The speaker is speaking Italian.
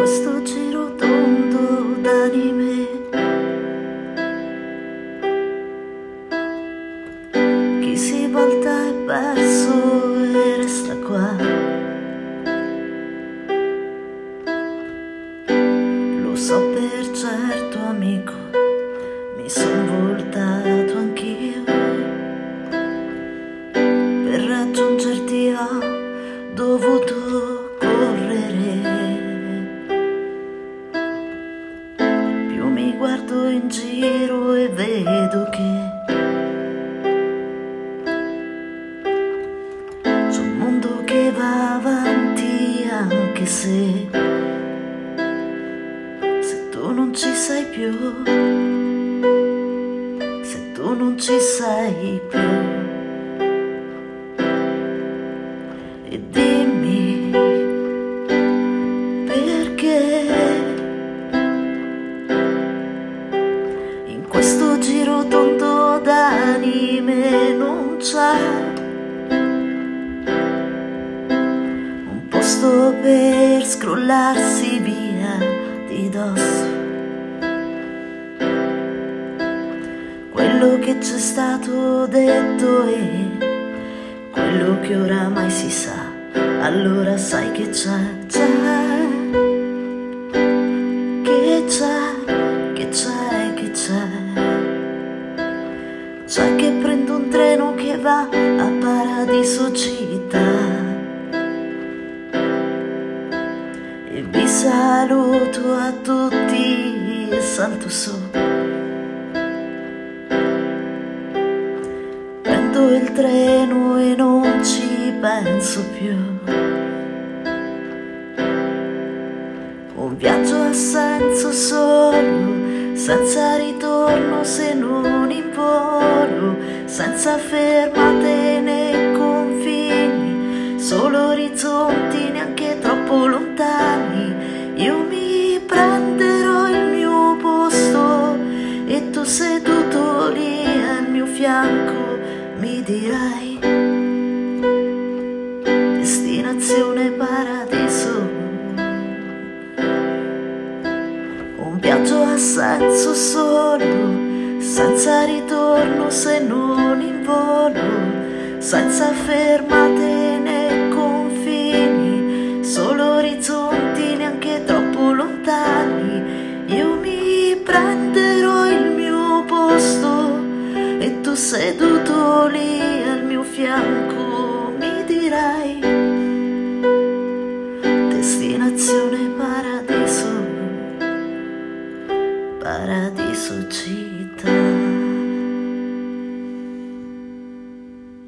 questo giro tondo d'anime. Chi si volta è perso e resta qua. Lo so per giro e vedo che c'è un mondo che va avanti anche se se tu non ci sei più, se tu non ci sei più. E dimmi c'è. Un posto per scrollarsi via di dosso. Quello che c'è stato detto e quello che oramai si sa, allora sai che c'è, c'è, va a Paradiso città. E vi saluto a tutti e salto su. Prendo il treno e non ci penso più. Un viaggio ha senso solo, senza ritorno se non in volo, senza fermate né confini, solo orizzonti neanche troppo lontani. Io mi prenderò il mio posto e tu seduto lì al mio fianco mi dirai destinazione paradiso. Un viaggio ha senso solo, senza ritorno se non in volo, senza fermate né confini, solo orizzonti neanche troppo lontani. Io mi prenderò il mio posto e tu seduto lì al mio fianco mi dirai paradiso, città.